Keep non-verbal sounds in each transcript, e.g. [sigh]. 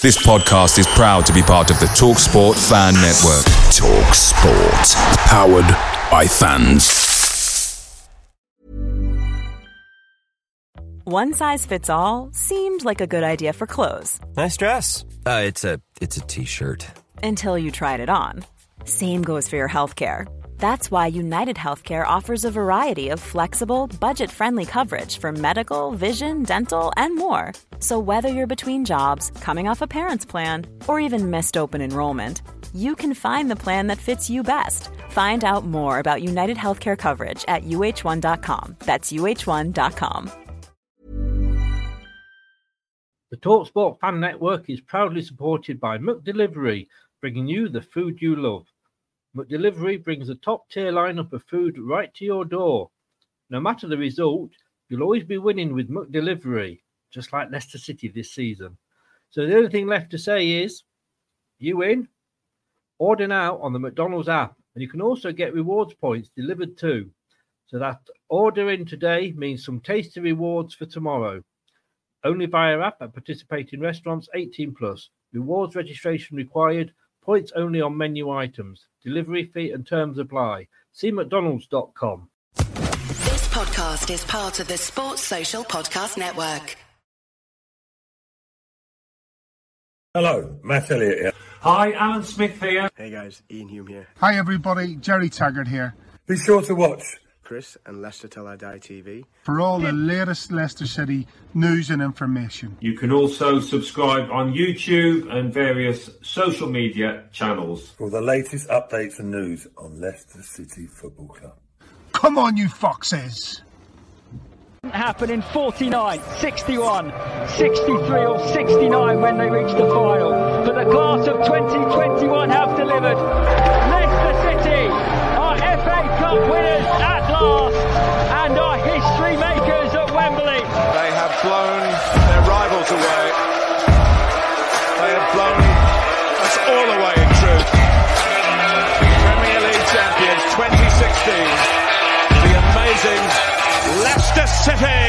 This podcast is proud to be part of the TalkSport Fan Network. TalkSport, powered by fans. One size fits all seemed like a good idea for clothes. Nice dress. Uh, it's a it's a t-shirt. Until you tried it on. Same goes for your healthcare. That's why United Healthcare offers a variety of flexible, budget friendly coverage for medical, vision, dental, and more. So, whether you're between jobs, coming off a parent's plan, or even missed open enrollment, you can find the plan that fits you best. Find out more about United Healthcare coverage at uh1.com. That's uh1.com. The Talksport Fan Network is proudly supported by McDelivery, bringing you the food you love. McDelivery brings a top tier lineup of food right to your door. No matter the result, you'll always be winning with McDelivery, just like Leicester City this season. So the only thing left to say is, you win. Order now on the McDonald's app, and you can also get rewards points delivered too. So that ordering today means some tasty rewards for tomorrow. Only via app at participating restaurants 18 plus. Rewards registration required. Points only on menu items. Delivery fee and terms apply. See McDonald's.com. This podcast is part of the Sports Social Podcast Network. Hello, Matt Elliott here. Hi, Alan Smith here. Hey guys, Ian Hume here. Hi everybody, Jerry Taggart here. Be sure to watch Chris and Leicester Till I Die TV for all the latest Leicester City news and information. You can also subscribe on YouTube and various social media channels for the latest updates and news on Leicester City Football Club. Come on, you foxes! Happen in 49, 61, 63 or 69 when they reach the final. But the class of 2021 have delivered. Leicester City are FA Cup winners at last and are history makers at Wembley. They have blown their rivals away. They have blown us all away in truth. Premier League champions 2016. The amazing Leicester City.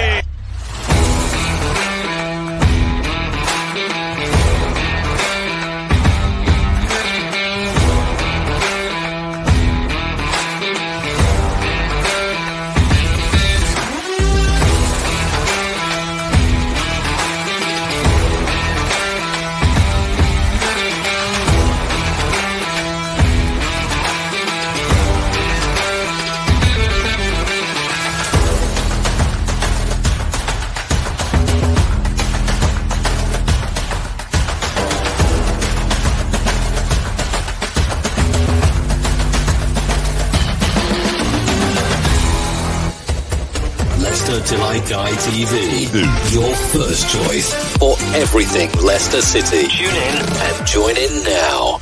TV. Your first choice for everything Leicester City. Tune in and join in now.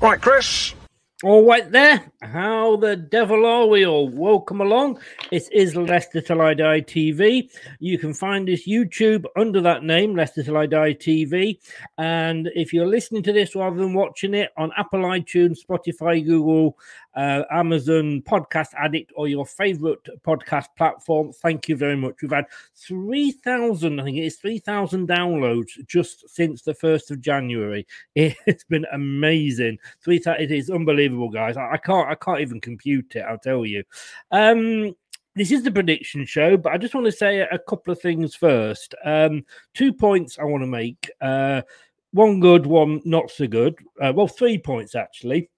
Right, Chris. All right, there. How the devil are we all? Welcome along. It is Leicester Till I Die TV. You can find this YouTube under that name, Leicester Till I Die TV. And if you're listening to this rather than watching it on Apple iTunes, Spotify, Google, uh, Amazon, Podcast Addict, or your favorite podcast platform, thank you very much. We've had 3,000, I think it is 3,000 downloads just since the 1st of January. [laughs] It's been amazing. 3, it is unbelievable, guys. I, I can't I can't even compute it, I'll tell you. Um, this is the prediction show, but I just want to say a couple of things first. Um, two points I want to make. Uh, one good, one not so good. Uh, well, three points actually.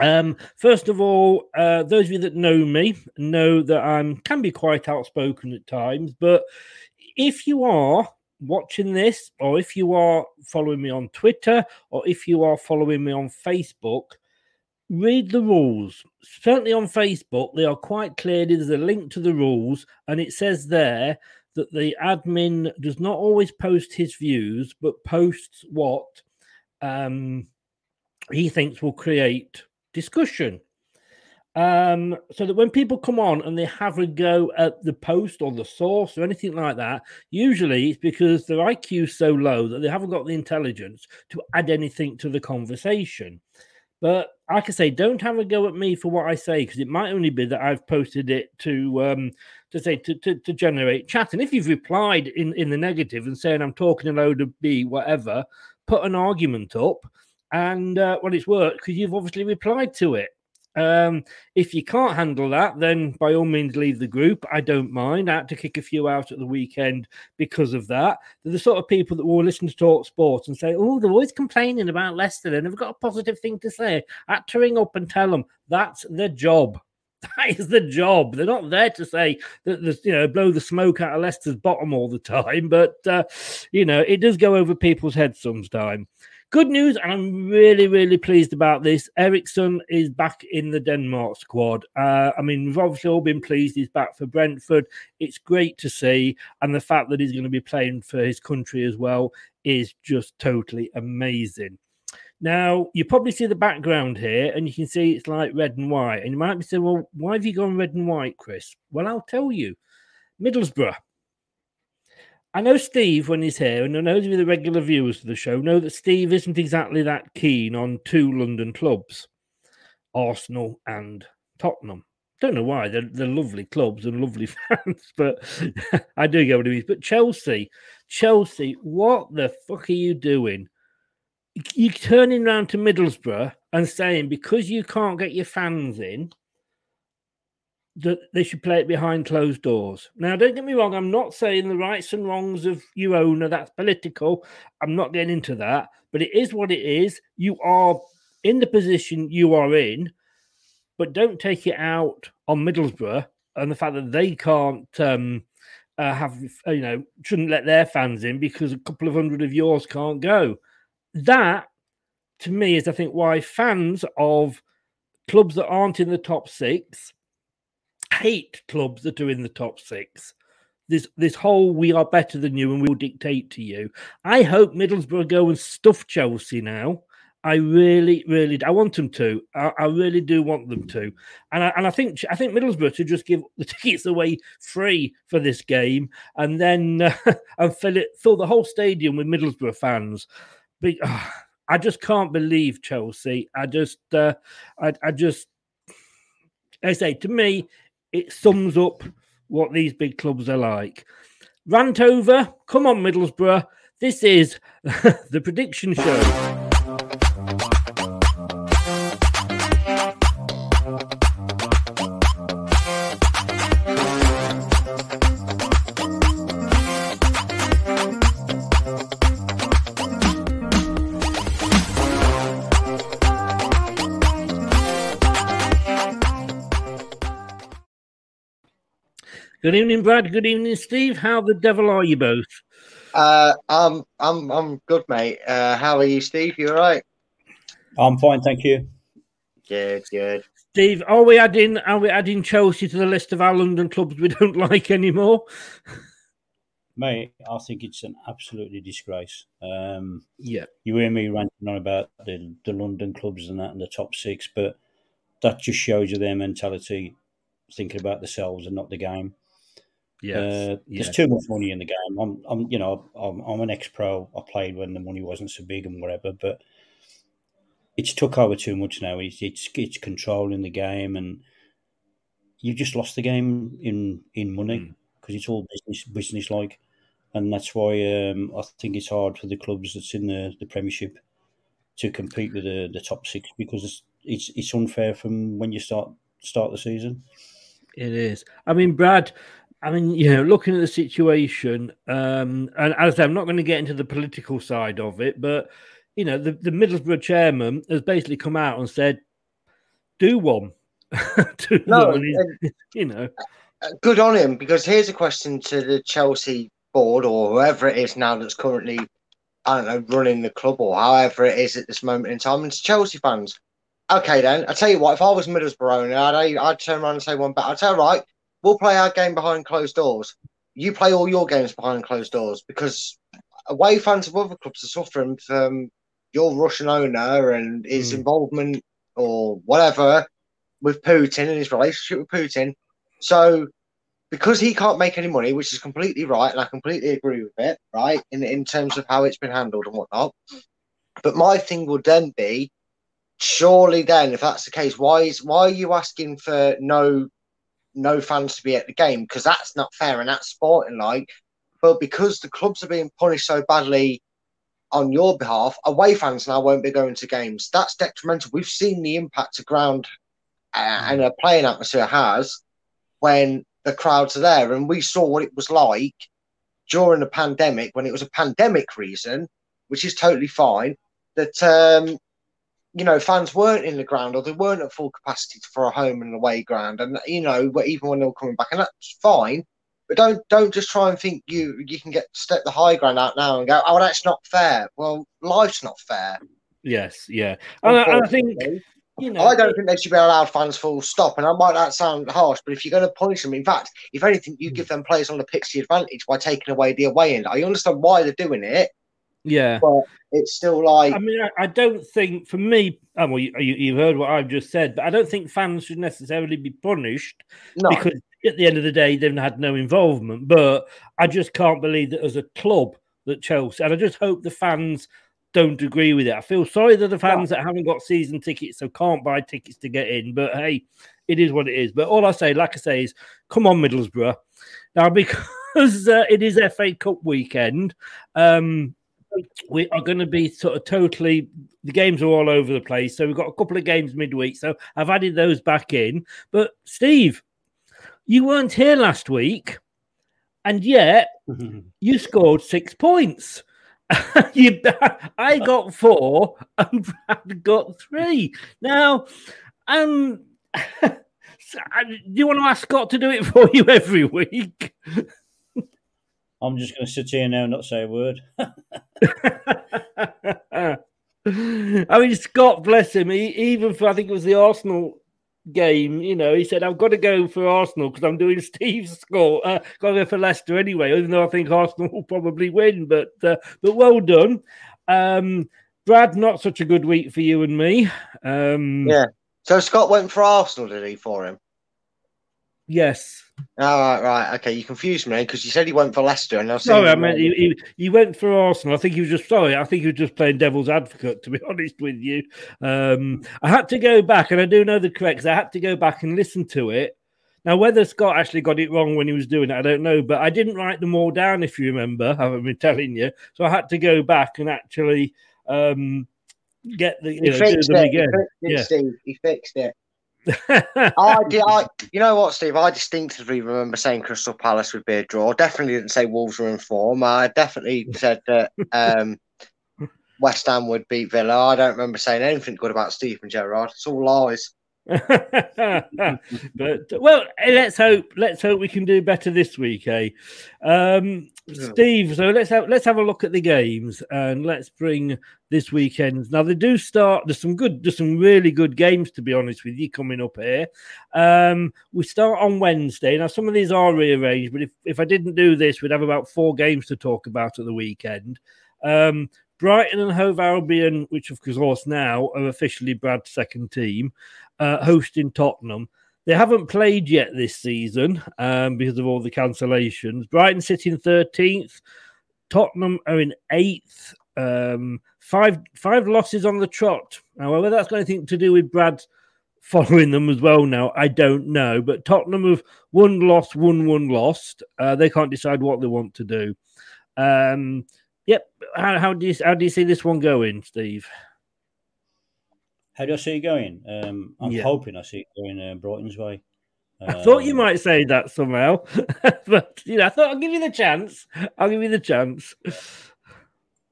Um, first of all, uh, those of you that know me know that I can be quite outspoken at times, but if you are watching this, or if you are following me on Twitter, or if you are following me on Facebook, read the rules. Certainly on Facebook, they are quite clearly there's a link to the rules, and it says there that the admin does not always post his views, but posts what um, he thinks will create discussion. Um, so that when people come on and they have a go at the post or the source or anything like that, usually it's because their IQ is so low that they haven't got the intelligence to add anything to the conversation. But like I say, don't have a go at me for what I say because it might only be that I've posted it to um, to say to, to, to generate chat. And if you've replied in, in the negative and saying I'm talking a load of B, whatever, put an argument up and uh, well, it's worked because you've obviously replied to it. Um, if you can't handle that, then by all means leave the group. I don't mind. I had to kick a few out at the weekend because of that. They're the sort of people that will listen to talk sports and say, "Oh, they're always complaining about Leicester. And They never got a positive thing to say." Had to ring up and tell them that's their job. [laughs] That is the job. They're not there to say that the you know blow the smoke out of Leicester's bottom all the time, but uh, you know it does go over people's heads sometimes. Good news, and I'm really, really pleased about this. Eriksen is back in the Denmark squad. Uh, I mean, we've obviously all been pleased he's back for Brentford. It's great to see, and the fact that he's going to be playing for his country as well is just totally amazing. Now, you probably see the background here, and you can see it's like red and white. And you might be saying, well, why have you gone red and white, Chris? Well, I'll tell you. Middlesbrough I know Steve when he's here, and I know the regular viewers of the show know that Steve isn't exactly that keen on two London clubs, Arsenal and Tottenham. Don't know why they're, they're lovely clubs and lovely [laughs] fans, but [laughs] I do get what he means. But Chelsea, Chelsea, what the fuck are you doing? You're turning around to Middlesbrough and saying because you can't get your fans in, that they should play it behind closed doors. Now, don't get me wrong, I'm not saying the rights and wrongs of you owner, that's political. I'm not getting into that, but it is what it is. You are in the position you are in, but don't take it out on Middlesbrough and the fact that they can't um, uh, have, uh, you know, shouldn't let their fans in because a couple of hundred of yours can't go. That, to me, is I think why fans of clubs that aren't in the top six hate clubs that are in the top six. This this whole we are better than you and we will dictate to you. I hope Middlesbrough go and stuff Chelsea now. I really, really, I want them to. I, I, really do want them to, and I, and I think I think Middlesbrough to just give the [laughs] tickets away free for this game, and then uh, [laughs] and fill it, fill the whole stadium with Middlesbrough fans. But, uh, [sighs] I just can't believe Chelsea. I just, uh, I, I just, [sighs] I say to me, it sums up what these big clubs are like. Rant over. Come on, Middlesbrough. This is [laughs] the prediction show. Good evening, Brad. Good evening, Steve. How the devil are you both? Uh, I'm I'm I'm good, mate. Uh, how are you, Steve? You all right? I'm fine, thank you. Good, good. Steve, are we adding are we adding Chelsea to the list of our London clubs we [laughs] don't like anymore? Mate, I think it's an absolutely disgrace. Um, yeah, you hear me ranting on about the the London clubs and that and the top six, but that just shows you their mentality, thinking about themselves and not the game. Yeah, uh, there's too much money in the game. I'm, I'm, you know, I'm, I'm an ex-pro. I played when the money wasn't so big and whatever, but it's took over too much now. It's, it's, it's controlling the game, and you just lost the game in in money because mm. it's all business business like, and that's why um, I think it's hard for the clubs that's in the, the Premiership to compete with the, the top six because it's, it's it's unfair from when you start start the season. It is. I mean, Brad, I mean, you know, looking at the situation, um, and as I say, I'm not going to get into the political side of it, but you know, the, the Middlesbrough chairman has basically come out and said, "Do one." [laughs] do no, one. [laughs] you know, uh, good on him because here's a question to the Chelsea board or whoever it is now that's currently, I don't know, running the club or however it is at this moment in time. And to Chelsea fans, okay, then I tell you what, if I was Middlesbrough owner, I'd, I'd turn around and say one bet. I'd tell right we'll play our game behind closed doors. You play all your games behind closed doors because away fans of other clubs are suffering from your Russian owner and his mm. involvement or whatever with Putin and his relationship with Putin. So, because he can't make any money, which is completely right, and I completely agree with it, right, in, in terms of how it's been handled and whatnot. But my thing would then be surely then, if that's the case, why is why are you asking for no no fans to be at the game because that's not fair and that's sporting like. But because the clubs are being punished so badly on your behalf, away fans now won't be going to games. That's detrimental. We've seen the impact a ground uh, and a playing atmosphere has when the crowds are there. And we saw what it was like during the pandemic when it was a pandemic reason, which is totally fine, that, um, you know, fans weren't in the ground or they weren't at full capacity for a home and away ground. And, you know, even when they were coming back, and that's fine. But don't don't just try and think you you can get step the high ground out now and go, oh, that's not fair. Well, life's not fair. Yes, yeah, and I, and I think you know, I don't think they should be allowed fans full stop. And I might that sound harsh, but if you're going to punish them, in fact, if anything, you hmm. give them players on the pitch the advantage by taking away the away end. I understand why they're doing it. Yeah, but it's still like. I mean, I, I don't think for me. Oh, well, you, you, have heard what I've just said, but I don't think fans should necessarily be punished no. because at the end of the day, they've had no involvement. But I just can't believe that as a club that Chelsea, and I just hope the fans don't agree with it. I feel sorry that the fans that haven't got season tickets so can't buy tickets to get in. But hey, it is what it is. But all I say, like I say, is come on, Middlesbrough. Now, [laughs] because uh, it is FA Cup weekend, um, we are going to be sort of totally the games are all over the place. So we've got a couple of games midweek. So I've added those back in. But Steve, you weren't here last week, and yet [laughs] you scored six points. [laughs] you, I got four, and Brad got three. Now, um, [laughs] do you want to ask Scott to do it for you every week? I'm just going to sit here now and not say a word. [laughs] [laughs] I mean, Scott, bless him, he, even for I think it was the Arsenal game, you know, he said, I've got to go for Arsenal because I'm doing [laughs] Steve's score. Uh, got to go for Leicester anyway, even though I think Arsenal will probably win. But uh, but well done. Um, Brad, not such a good week for you and me. Um, yeah. So Scott went for Arsenal, did he, for him? Yes. All oh, right, right. Okay, you confused me because you said he went for Leicester, and I was sorry, I meant he, he, he, went for Arsenal. I think he was just sorry. I think he was just playing devil's advocate, [laughs] to be honest with you. Um, I had to go back, and I do know the correct. I had to go back and listen to it. Now, whether Scott actually got it wrong when he was doing it, I don't know. But I didn't write them all down, if you remember. [laughs] I've been telling you, so I had to go back and actually um, get the you he know, fixed it. again. He fixed Yeah. Steve. He fixed it. I [laughs] did. I, you know what, Steve? I distinctively remember saying Crystal Palace would be a draw. Definitely didn't say Wolves were in form. I definitely said that um, West Ham would beat Villa. I don't remember saying anything good about Steven Gerrard. It's all lies. [laughs] but well, let's hope. Let's hope we can do better this week, eh? Um, Steve, so let's have let's have a look at the games and let's bring this weekend. Now they do start. There's some good. There's some really good games to be honest with you coming up here. Um, we start on Wednesday. Now some of these are rearranged, but if if I didn't do this, we'd have about four games to talk about at the weekend. Um, Brighton and Hove Albion, which of course now are officially Brad's second team, uh, hosting Tottenham. They haven't played yet this season um, because of all the cancellations. Brighton sitting 13th, Tottenham are in eighth. Um, five five losses on the trot. Now, whether that's got anything to do with Brad following them as well now, I don't know. But Tottenham have one lost, one one lost. Uh, they can't decide what they want to do. Um, yep. How, how do you how do you see this one going, Steve? How do I see it going? Um, I'm Yeah. hoping I see it going uh, Brighton's way. I thought you Um, might say that somehow, [laughs] but you know, I thought I'll give you the chance. I'll give you the chance.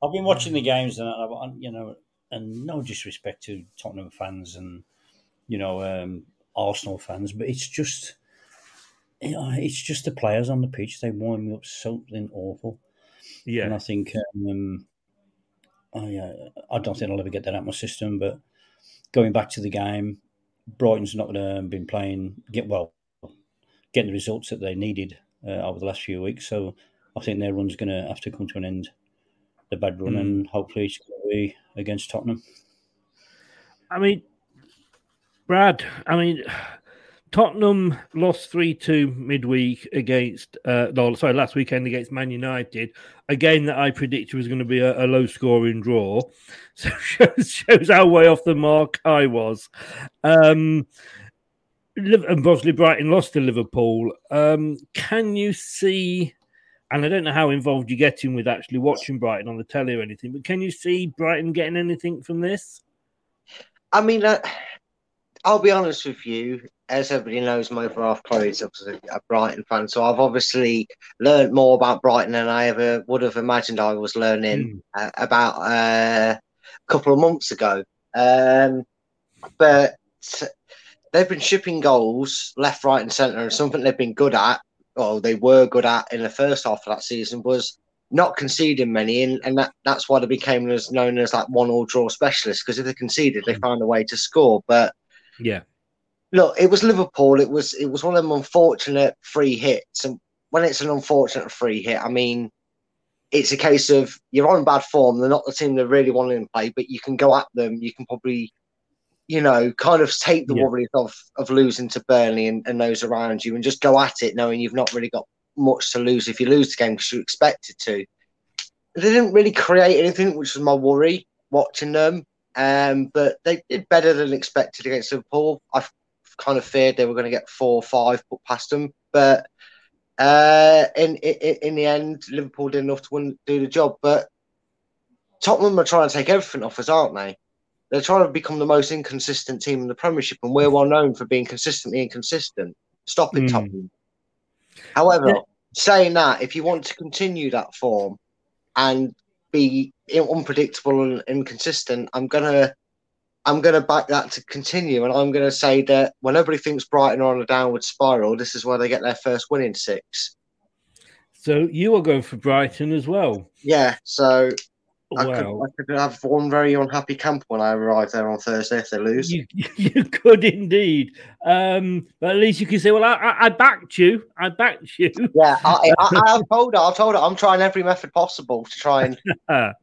I've been watching the games, and I, you know, and no disrespect to Tottenham fans and you know um, Arsenal fans, but it's just, you know, it's just the players on the pitch. They wind me up something awful. Yeah. and I think, um, I, uh, I don't think I'll ever get that out of my system. But going back to the game, Brighton's not going to been playing get well, getting the results that they needed uh, over the last few weeks. So I think their run's going to have to come to an end. The bad run, Mm. and hopefully it's going to be against Tottenham. I mean, Brad, I mean, Tottenham lost 3 2 midweek against, uh, no, sorry, last weekend against Man United. A game that I predicted was going to be a, a low scoring draw. [laughs] So shows, shows how way off the mark I was. Um, and obviously Brighton lost to Liverpool. Um, can you see? And I don't know how involved you get in with actually watching Brighton on the telly or anything, but can you see Brighton getting anything from this? I mean, uh, I'll be honest with you. As everybody knows, my Chloe is obviously a Brighton fan, so I've obviously learned more about Brighton than I ever would have imagined I was learning uh, about uh, a couple of months ago. Um, but they've been shipping goals left, right, and centre, and something they've been good at, or they were good at in the first half of that season, was not conceding many, and, and that, that's why they became as known as like one all draw specialists. Because if they conceded, they found a way to score. But Yeah. look, it was Liverpool. It was it was one of them unfortunate free hits, and when it's an unfortunate free hit, I mean, it's a case of you're on bad form. They're not the team they really want to play, but you can go at them. You can probably, you know, kind of take the Yeah. worries of of losing to Burnley and, and those around you, and just go at it, knowing you've not really got much to lose if you lose the game because you're expected to. They didn't really create anything, which was my worry watching them. Um, but they did better than expected against Liverpool. I kind of feared they were going to get four or five put past them, but uh, in, in in the end, Liverpool did enough to win, do the job. But Tottenham are trying to take everything off us, aren't they? They're trying to become the most inconsistent team in the Premiership, and we're well known for being consistently inconsistent, stopping Mm. Tottenham. However, Yeah. saying that, if you want to continue that form and be unpredictable and inconsistent, I'm gonna I'm gonna back that to continue, and I'm gonna say that when everybody thinks Brighton are on a downward spiral, this is where they get their first win in six. So you are going for Brighton as well. Yeah, so I, could, I could have one very unhappy camp when I arrive there on Thursday if they lose. you, [laughs] you could indeed. Um, but at least you can say, "Well, I, I, I backed you. I backed you." Yeah, I, I, [laughs] I've told her. I've told her I'm trying every method possible to try and, [laughs]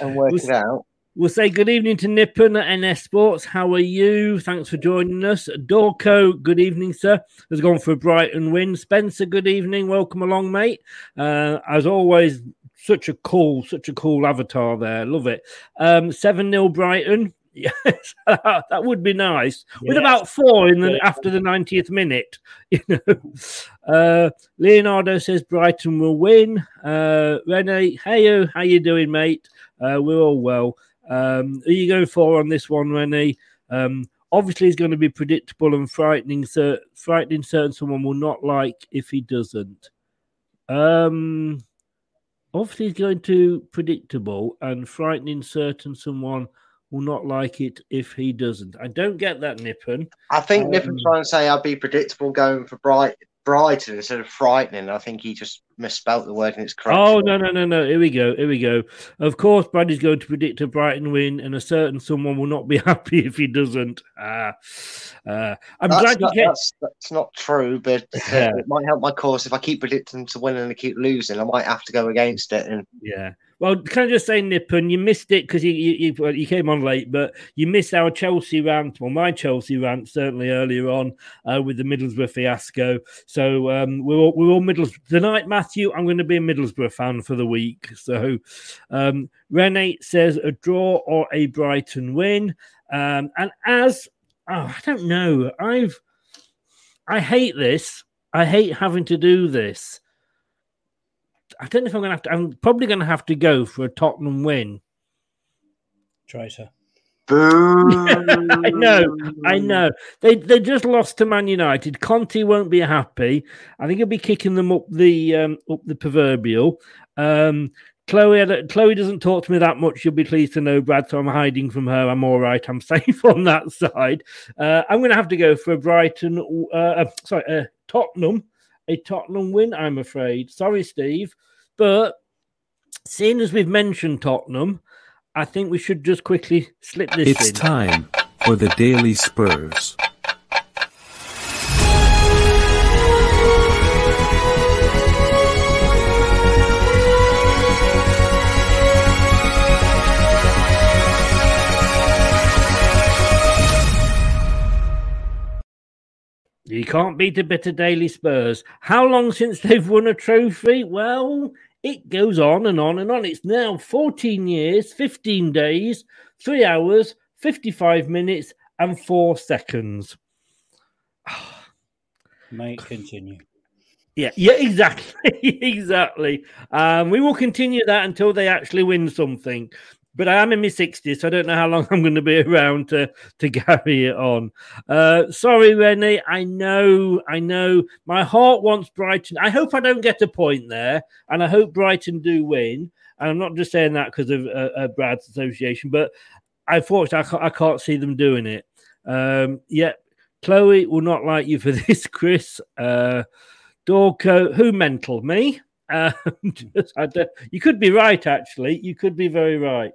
and work it out. We'll say good evening to Nippon at NS Sports. How are you? Thanks for joining us. Dorco, good evening, sir. Has gone for a Brighton win. Spencer, good evening. Welcome along, mate. Uh, as always, such a cool, such a cool avatar there. Love it. Um, 7 0 Brighton. [laughs] Yes, [laughs] that would be nice. With about four in the after the 90th minute. [laughs] You know. Uh, Leonardo says Brighton will win. Uh, Rene, hey, how you doing, mate? Uh, we're all well. Um, are you going for on this one, Rene? Um, obviously, it's going to be predictable and frightening. So frightening, certain someone will not like if he doesn't. Um, obviously, it's going to predictable and frightening. Certain someone will not like it if he doesn't. I don't get that, Nippon. I think Um, Nippon trying to say I'd be predictable going for Bright, Brighton instead of frightening. I think he just misspelt the word in its correct. Oh no no no no! Here we go. Here we go. Of course, Brady's going to predict a Brighton win, and a certain someone will not be [laughs] happy if he doesn't. Ah, uh, I'm that's glad not, you kept. that's, that's not true, but uh, Yeah. it might help my cause if I keep predicting to win and they keep losing. I might have to go against it. And Yeah. Well, can I just say, Nippon, you missed it because you, you you came on late, but you missed our Chelsea rant, well, my Chelsea rant certainly earlier on uh, with the Middlesbrough fiasco. So um, we're all, we're all Middlesbrough tonight, Matthew. I'm going to be a Middlesbrough fan for the week. So um, Rene says a draw or a Brighton win, um, and as oh, I don't know, I've I hate this. I hate having to do this. I don't know if I'm going to have to. I'm probably going to have to go for a Tottenham win. Traitor. [laughs] I know, I know. They they just lost to Man United. Conte won't be happy. I think he'll be kicking them up the um, up the proverbial. Um, Chloe, I don't- Chloe doesn't talk to me that much. You'll be pleased to know, Brad. So I'm hiding from her. I'm all right. I'm [laughs] safe on that side. Uh, I'm going to have to go for a Brighton. Uh, uh, sorry, uh, Tottenham. A Tottenham win. I'm afraid. Sorry, Steve, but seeing as we've mentioned Tottenham, I think we should just quickly slip this It's in. time for the Daily Spurs. You can't beat a bitter daily Spurs. How long since they've won a trophy? Well, it goes on and on and on. It's now 14 years, 15 days, 3 hours, 55 minutes, and 4 seconds. [sighs] May it continue. Yeah, yeah, exactly, [laughs] exactly. Um, we will continue that until they actually win something. But I am in my sixties, so I don't know how long [laughs] I'm going to be around to to carry it on. Uh, sorry, Rennie. I know, I know. My heart wants Brighton. I hope I don't get a point there, and I hope Brighton do win. And I'm not just saying that because of uh, uh, Brad's association, but unfortunately, I can't, I can't see them doing it. Um, yeah, Chloe will not like you for [laughs] this, Chris. Uh, Dorco, who mental me? Um, [laughs] just, you could be right, actually. You could be very right.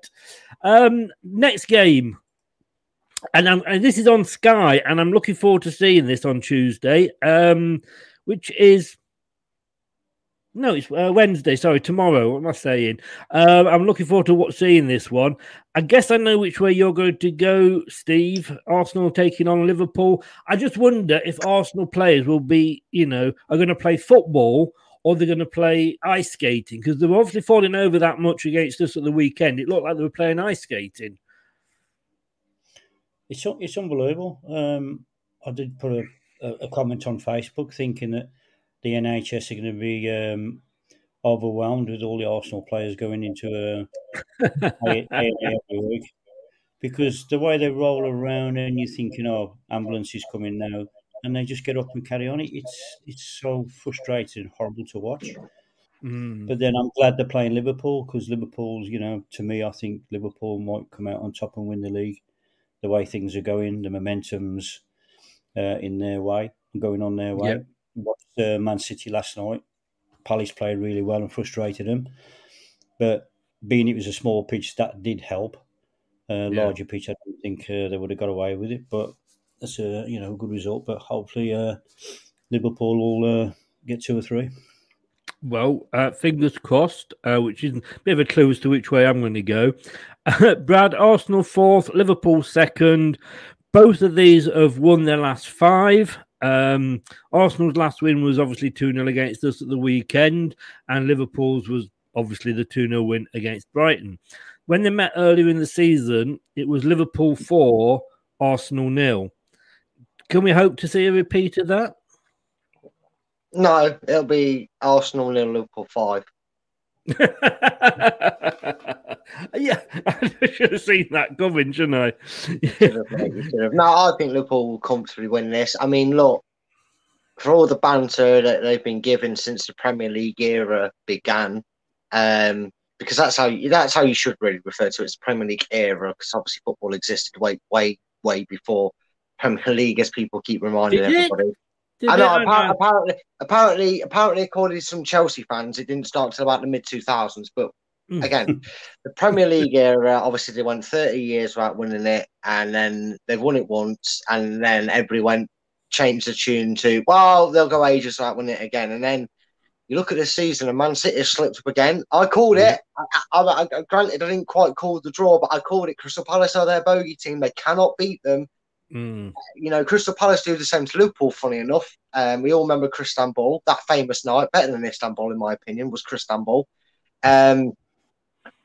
Um, next game, and, and, this is on Sky, and I'm looking forward to seeing this on Tuesday, um, which is no, it's uh, Wednesday. Sorry, tomorrow. What am I saying? Uh, I'm looking forward to what, seeing this one. I guess I know which way you're going to go, Steve. Arsenal taking on Liverpool. I just wonder if Arsenal players will be, you know, are going to play football or they're going to play ice skating because they're obviously falling over that much against us at the weekend. It looked like they were playing ice skating. It's it's unbelievable. Um, I did put a, a comment on Facebook thinking that the NHS are going to be um, overwhelmed with all the Arsenal players going into a, a, a, week because the way they roll around and you're thinking, know, ambulance is coming now, and they just get up and carry on. It's it's so frustrating and horrible to watch. Mm. But then I'm glad they're playing Liverpool because Liverpool's, you know, to me, I think Liverpool might come out on top and win the league. The way things are going, the momentum's uh, in their way, going on their way. Yep watched uh, Man City last night. Palace played really well and frustrated them, but being it was a small pitch, that did help. Uh, yeah. Larger pitch, I don't think uh, they would have got away with it, but that's a you know good result. But hopefully, uh, Liverpool will uh, get two or three. Well, uh, fingers crossed, uh, which is a bit of a clue as to which way I'm going to go. [laughs] Brad, Arsenal fourth, Liverpool second. Both of these have won their last five. Um, Arsenal's last win was obviously 2 0 against us at the weekend, and Liverpool's was obviously the 2 0 win against Brighton. When they met earlier in the season, it was Liverpool 4, Arsenal nil. Can we hope to see a repeat of that? No, it'll be Arsenal nil, Liverpool 5. [laughs] yeah, [laughs] I should have seen that coming, shouldn't I? should have, mate, should have. No, I think Liverpool will comfortably win this. I mean, look, for all the banter that they've been given since the Premier League era began, um, because that's how you, that's how you should really refer to it. It's the Premier League era, because obviously football existed way, way, way before Premier League, as people keep reminding Did everybody. Did I know. Apparently, apparently, apparently, apparently, according to some Chelsea fans, it didn't start until about the mid two thousands. But hmm. again, [laughs] the Premier League era, obviously, they went thirty years without winning it, and then they've won it once, and then everyone changed the tune to, well, they'll go ages without winning it again, and then. You look at this season, and Man City slipped up again. I called it. I, I, I, granted, I didn't quite call the draw, but I called it. Crystal Palace are their bogey team. They cannot beat them. Mm. You know, Crystal Palace do the same to Liverpool, funny enough. Um, we all remember Ball, that famous night, better than Istanbul, in my opinion, was Ball. Um,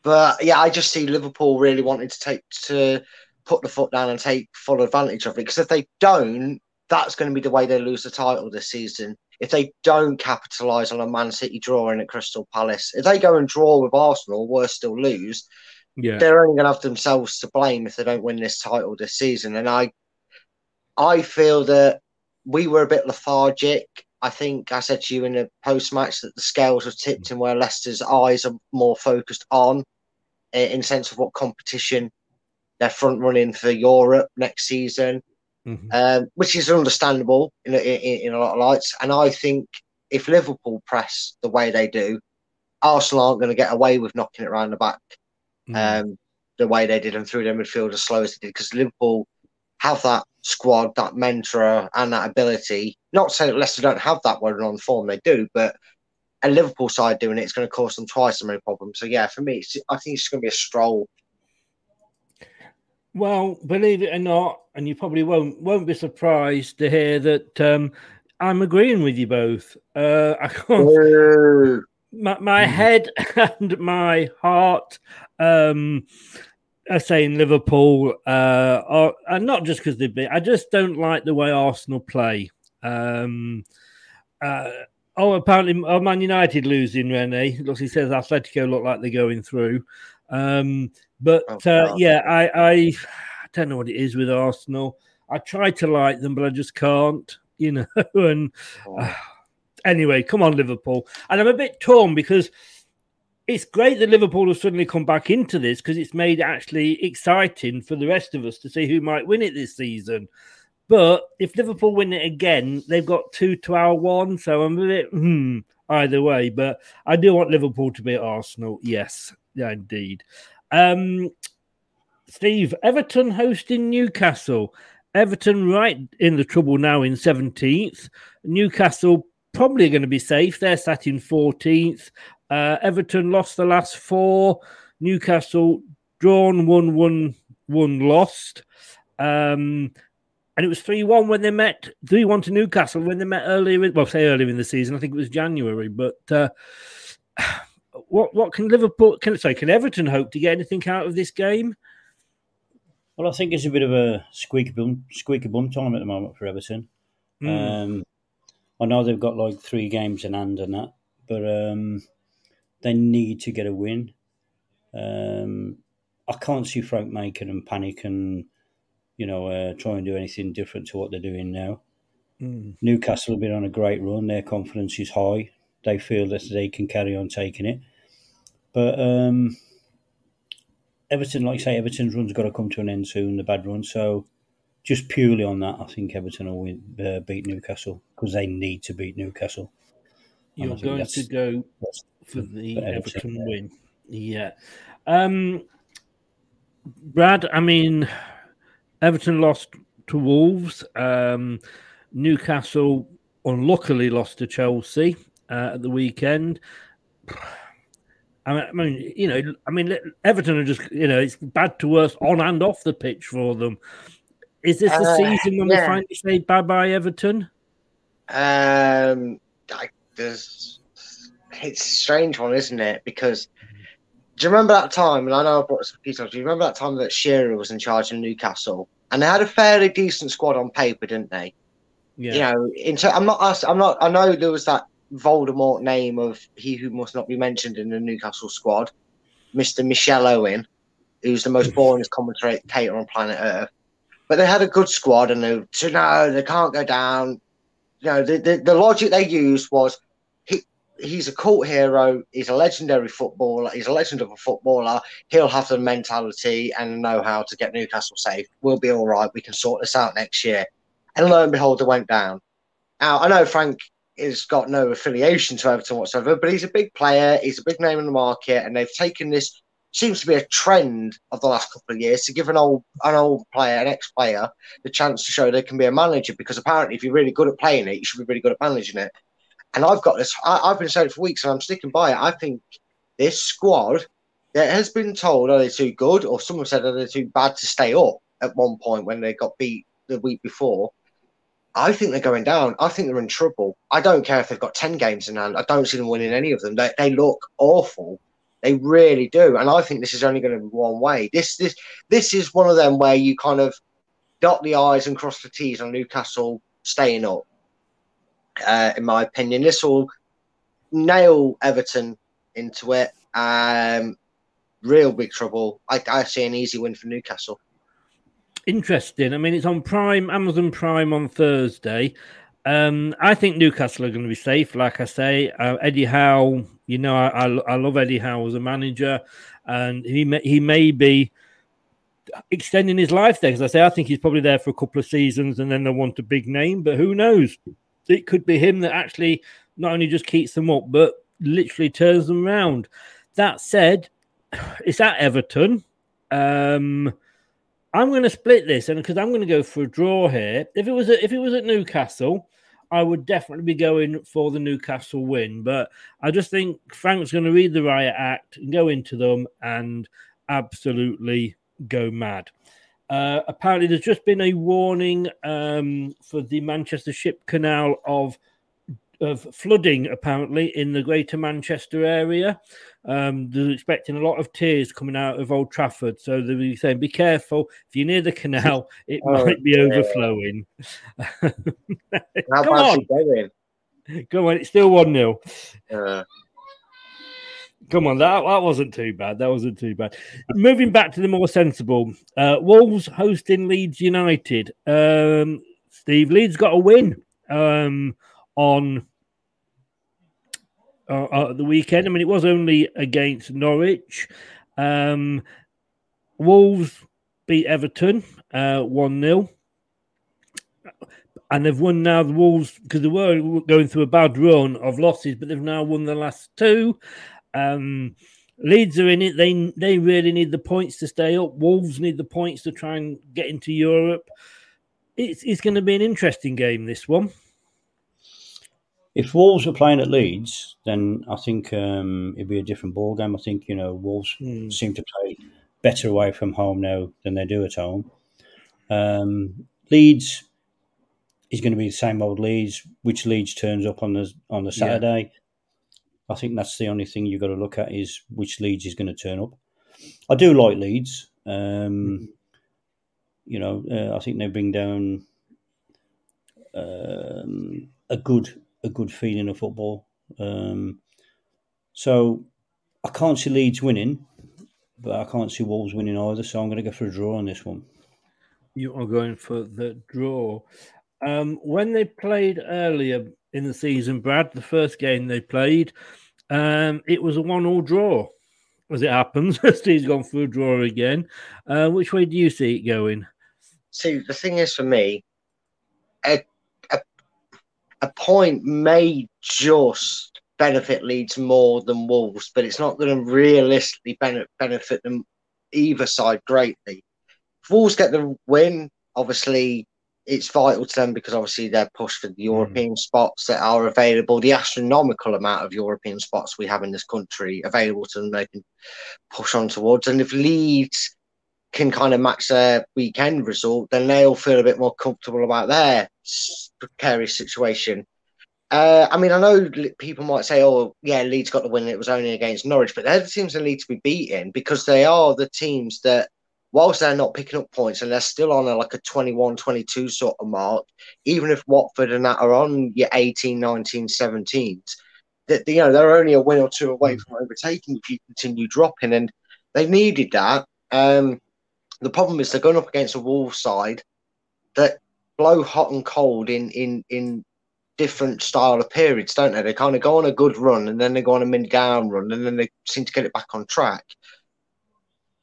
but yeah, I just see Liverpool really wanting to take to put the foot down and take full advantage of it. Because if they don't, that's going to be the way they lose the title this season. If they don't capitalise on a Man City draw in at Crystal Palace, if they go and draw with Arsenal, worse still lose, yeah. they're only going to have themselves to blame if they don't win this title this season. And I I feel that we were a bit lethargic. I think I said to you in the post match that the scales were tipped and where Leicester's eyes are more focused on in sense of what competition they're front running for Europe next season, mm-hmm. um, which is understandable in, in, in, a lot of lights. And I think if Liverpool press the way they do, Arsenal aren't going to get away with knocking it around the back mm-hmm. um, the way they did and through their midfield as slow as they did because Liverpool have that squad, that mentor, and that ability. Not to say that Leicester don't have that when on form, they do, but a Liverpool side doing it, it's going to cause them twice as many problems. So yeah, for me, I think it's going to be a stroll. Well, believe it or not, and you probably won't won't be surprised to hear that um, I'm agreeing with you both. Uh, I can't. My, my head [laughs] and my heart um, are saying Liverpool, uh, are, and not just because they've been. I just don't like the way Arsenal play. Um, Uh, oh, apparently, oh, Man United losing, Rene. Looks, he says Atletico look like they're going through. Um, but Oh, uh, yeah, I, I, I don't know what it is with Arsenal. I try to like them, but I just can't, you know. [laughs] and uh, anyway, come on, Liverpool. And I'm a bit torn because it's great that Liverpool have suddenly come back into this because it's made actually exciting for the rest of us to see who might win it this season. But if Liverpool win it again, they've got two to our one. So I'm a bit hmm, either way. But I do want Liverpool to beat Arsenal. Yes, yeah, indeed. Um, Steve, Everton hosting Newcastle. Everton right in the trouble now in 17th. Newcastle probably going to be safe. They're sat in 14th. Uh, Everton lost the last four. Newcastle drawn, one, one, one, lost. Um, and it was 3 1 when they met, 3 1 to Newcastle when they met earlier, in, well, say earlier in the season. I think it was January. But uh, [sighs] what what can Liverpool, can, sorry, can Everton hope to get anything out of this game? Well, I think it's a bit of a squeaky bum, squeaky bum time at the moment for Everton. Mm. Um, I know they've got like three games in hand and that, but um, they need to get a win. Um, I can't see Frank making them panic and you know uh, try and do anything different to what they're doing now. Mm. Newcastle have been on a great run. Their confidence is high. They feel that they can carry on taking it. But um, Everton, like I say, Everton's run's got to come to an end soon, the bad run. So just purely on that, I think Everton will win, uh, beat Newcastle because they need to beat Newcastle. And I You're think going to go for the Everton, Everton win. Yeah. Um, Brad, I mean, Everton lost to Wolves. Um, Newcastle unluckily lost to Chelsea uh, at the weekend. [sighs] I mean, I mean, you know, I mean, Everton are just, you know, it's bad to worse on and off the pitch for them. Is this the Uh, season when yeah. we finally say bye bye, Everton? Um, I, there's, it's a strange one, isn't it? Because do you remember that time? And I know I brought this up a few times. Do you remember that time that Shearer was in charge of Newcastle, and they had a fairly decent squad on paper, didn't they? Yeah. You know, in ter- I'm not. I'm not. I know there was that Voldemort name of he who must not be mentioned in the Newcastle squad, Mister Michael Owen, who's the most [laughs] boring commentator on planet Earth. But they had a good squad, and they said no, they can't go down. You know, the the, the logic they used was he he's a cult hero, he's a legendary footballer, he's a legend of a footballer. He'll have the mentality and know-how to get Newcastle safe. We'll be all right. We can sort this out next year. And lo and behold, they went down. Now I know Frank has got no affiliation to Everton whatsoever, but he's a big player. He's a big name in the market, and they've taken this. Seems to be a trend of the last couple of years to give an old an old player, an ex player, the chance to show they can be a manager. Because apparently, if you're really good at playing it, you should be really good at managing it. And I've got this. I, I've been saying it for weeks, and I'm sticking by it. I think this squad that has been told are they too good, or someone said are they too bad to stay up at one point when they got beat the week before. I think they're going down. I think they're in trouble. I don't care if they've got 10 games in hand. I don't see them winning any of them. They, they look awful. They really do. And I think this is only going to be one way. This this this is one of them where you kind of dot the I's and cross the T's on Newcastle staying up. Uh, in my opinion, this will nail Everton into it. Um, real big trouble. I, I see an easy win for Newcastle. Interesting. I mean, it's on Prime, Amazon Prime on Thursday. Um, I think Newcastle are going to be safe. Like I say, uh, Eddie Howe. You know, I, I I love Eddie Howe as a manager, and he may, he may be extending his life there. Because I say, I think he's probably there for a couple of seasons, and then they want a big name. But who knows? It could be him that actually not only just keeps them up, but literally turns them around. That said, [sighs] it's at Everton. Um, I'm going to split this, and because I'm going to go for a draw here. If it was at, if it was at Newcastle, I would definitely be going for the Newcastle win. But I just think Frank's going to read the riot act and go into them and absolutely go mad. Uh, apparently, there's just been a warning um, for the Manchester Ship Canal of of flooding. Apparently, in the Greater Manchester area, um, they're expecting a lot of tears coming out of Old Trafford. So they're saying, "Be careful if you're near the canal; [laughs] it Oh, might be yeah. overflowing." [laughs] How Come on. Come on, it's still 1 0. Uh, Come on, that, that wasn't too bad. That wasn't too bad. Moving back to the more sensible, uh, Wolves hosting Leeds United. Um, Steve Leeds got a win um, on uh, uh, the weekend. I mean, it was only against Norwich. Um, Wolves beat Everton uh, 1 0. And they've won now the Wolves because they were going through a bad run of losses, but they've now won the last two. Um, Leeds are in it. They they really need the points to stay up. Wolves need the points to try and get into Europe. It's it's going to be an interesting game. This one. If Wolves were playing at Leeds, then I think um, it'd be a different ball game. I think you know Wolves Mm. seem to play better away from home now than they do at home. Um, Leeds is going to be the same old Leeds. Which Leeds turns up on the on the Yeah. Saturday? I think that's the only thing you've got to look at is which Leeds is going to turn up. I do like Leeds. Um, You know, uh, I think they bring down um, a good a good feeling of football. Um, so I can't see Leeds winning, but I can't see Wolves winning either. So I'm going to go for a draw on this one. You are going for the draw. Um, when they played earlier in the season, Brad, the first game they played, um, it was a one-all draw. As it happens, [laughs] Steve's gone for a draw again. Uh, which way do you see it going? see, the thing is for me, a, a, point may just benefit Leeds more than Wolves, but it's not going to realistically benefit them either side greatly. If Wolves get the win, obviously it's vital to them because obviously they're pushed for the mm. European spots that are available, the astronomical amount of European spots we have in this country available to them, they can push on towards. And if Leeds can kind of match their weekend result, then they'll feel a bit more comfortable about their precarious situation. Uh, I mean, I know people might say, "Oh, yeah, Leeds got the win. It was only against Norwich," but they're the teams that need to be beaten because they are the teams that, whilst they're not picking up points and they're still on a, like a 21, 22 sort of mark, even if Watford and that are on your 18, 19, 17s, that you know they're only a win or two away from overtaking if you continue dropping, and they needed that. Um, the problem is they're going up against a Wolves side that blow hot and cold in in in different style of periods, don't they? They kind of go on a good run and then they go on a mid down run and then they seem to get it back on track.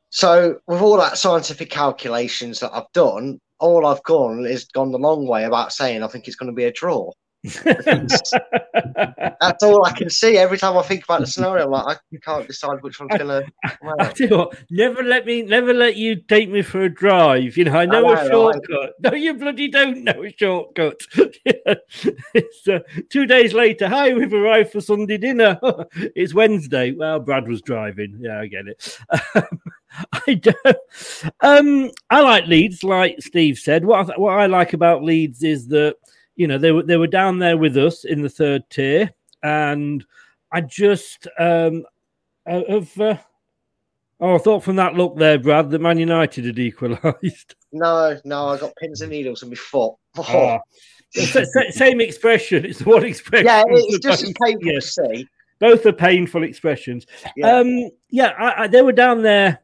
So with all that scientific calculations that I've done, all I've gone is gone the long way about saying I think it's going to be a draw. [laughs] That's all I can see. Every time I think about the scenario, I'm like, I can't decide which one's going to. I tell you what, never let me, never let you take me for a drive. You know, I know know, a shortcut. No, you bloody don't know a shortcut. [laughs] it's uh, two days later. Hi, we've arrived for Sunday dinner. [laughs] it's Wednesday. Well, Brad was driving. Yeah, I get it. I don't. Um, I like Leeds, like Steve said. What I, what I like about Leeds is that you know they were they were down there with us in the third tier, and I just um, uh, have. Uh, oh, I thought from that look there, Brad, that Man United had equalised. [laughs] No, no, I got pins and needles in my foot. Oh. Sa- Same expression. It's the one expression. Yeah, it's [laughs] just as painful to see. Both are painful expressions. Yeah. Um, yeah, I, I, they were down there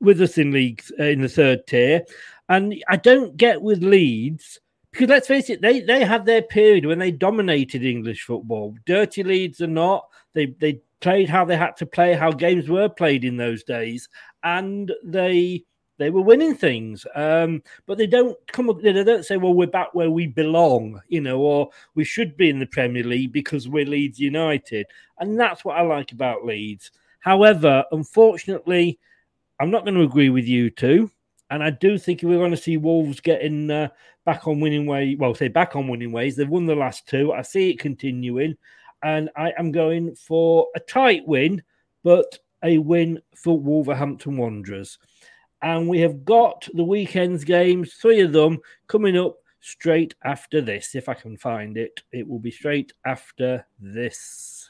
with us in leagues uh, in the third tier, and I don't get with Leeds because let's face it, they they had their period when they dominated English football. Dirty Leeds are not. They they played how they had to play, how games were played in those days, and they they were winning things. Um, but they don't come up. They don't say, "Well, we're back where we belong," you know, or we should be in the Premier League because we're Leeds United, and that's what I like about Leeds. However, unfortunately, I'm not going to agree with you two, and I do think we're going to see Wolves getting uh, back on winning way. Well, say back on winning ways. They've won the last two. I see it continuing, and I am going for a tight win, but a win for Wolverhampton Wanderers. And we have got the weekend's games, three of them coming up straight after this. If I can find it, it will be straight after this.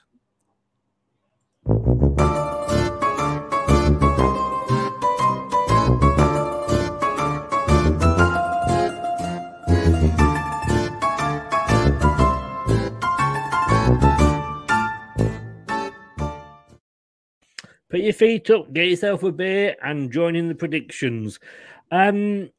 Your feet up, get yourself a beer, and join in the predictions. Um,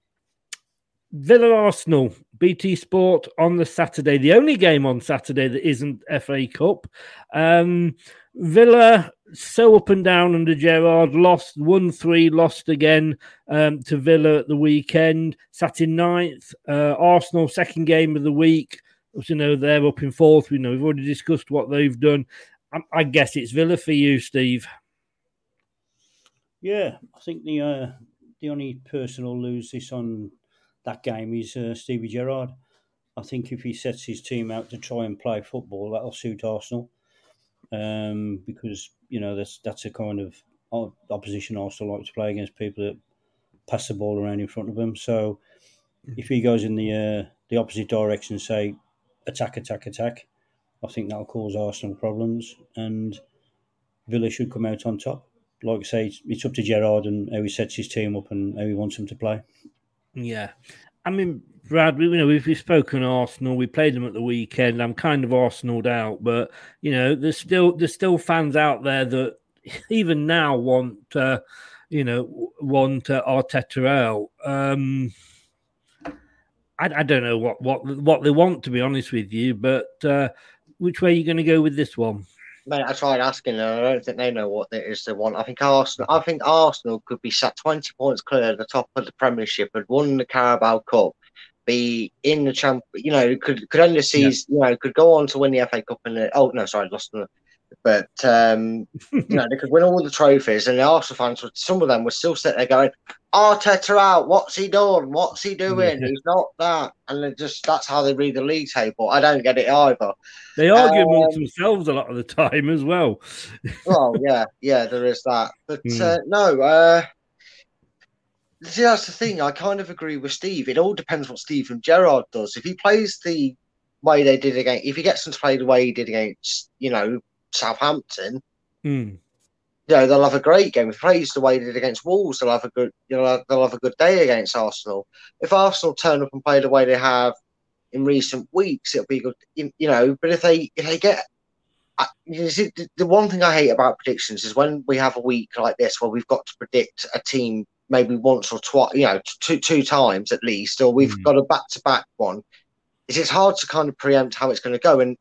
Villa Arsenal, BT Sport on the Saturday, the only game on Saturday that isn't FA Cup. Um, Villa so up and down under Gerrard, lost 1 3, lost again um, to Villa at the weekend, sat in ninth. Uh, Arsenal, second game of the week. You know, they're up in fourth. We know we've already discussed what they've done. I, I guess it's Villa for you, Steve. Yeah, I think the uh, the only person who'll lose this on that game is uh, Stevie Gerrard. I think if he sets his team out to try and play football, that'll suit Arsenal. Um, because you know that's that's a kind of opposition Arsenal like to play against people that pass the ball around in front of them. So if he goes in the uh, the opposite direction, say attack, attack, attack, I think that'll cause Arsenal problems, and Villa should come out on top. Like I say, it's up to Gerrard and how he sets his team up and how he wants them to play. Yeah, I mean, Brad, we, you know, we've, we've spoken Arsenal. We played them at the weekend. I'm kind of Arsenaled out, but you know, there's still there's still fans out there that [laughs] even now want, uh, you know, want uh, Arteta out. Um, I, I, don't know what what what they want to be honest with you, but uh, which way are you going to go with this one? Mate, I tried asking them. I don't think they know what it is they want. I think Arsenal. I think Arsenal could be sat twenty points clear at the top of the Premiership, had won the Carabao Cup, be in the champ. You know, could could end the season. Yeah. You know, could go on to win the FA Cup and the, oh no, sorry, lost the. But um, you know, they could win all the trophies, and the Arsenal fans would. Some of them would still sit there going, Arteta out. What's he doing? What's he doing? He's not that. And just that's how they read the league table. I don't get it either. They argue um, amongst themselves a lot of the time as well. well, yeah, yeah, there is that. But mm. uh, no, uh, see, that's the thing. I kind of agree with Steve. It all depends what Steven Gerrard does. If he plays the way they did against, if he gets them to play the way he did against, you know, Southampton. Mm you know, they'll have a great game. If he plays the way they did against Wolves, they'll have a good, you know, they'll have a good day against Arsenal. If Arsenal turn up and play the way they have in recent weeks, it'll be good, you, know. But if they if they get, you see, the one thing I hate about predictions is when we have a week like this where we've got to predict a team maybe once or twice, you know, two two times at least, or we've mm. got a back to back one. Is it's hard to kind of preempt how it's going to go, and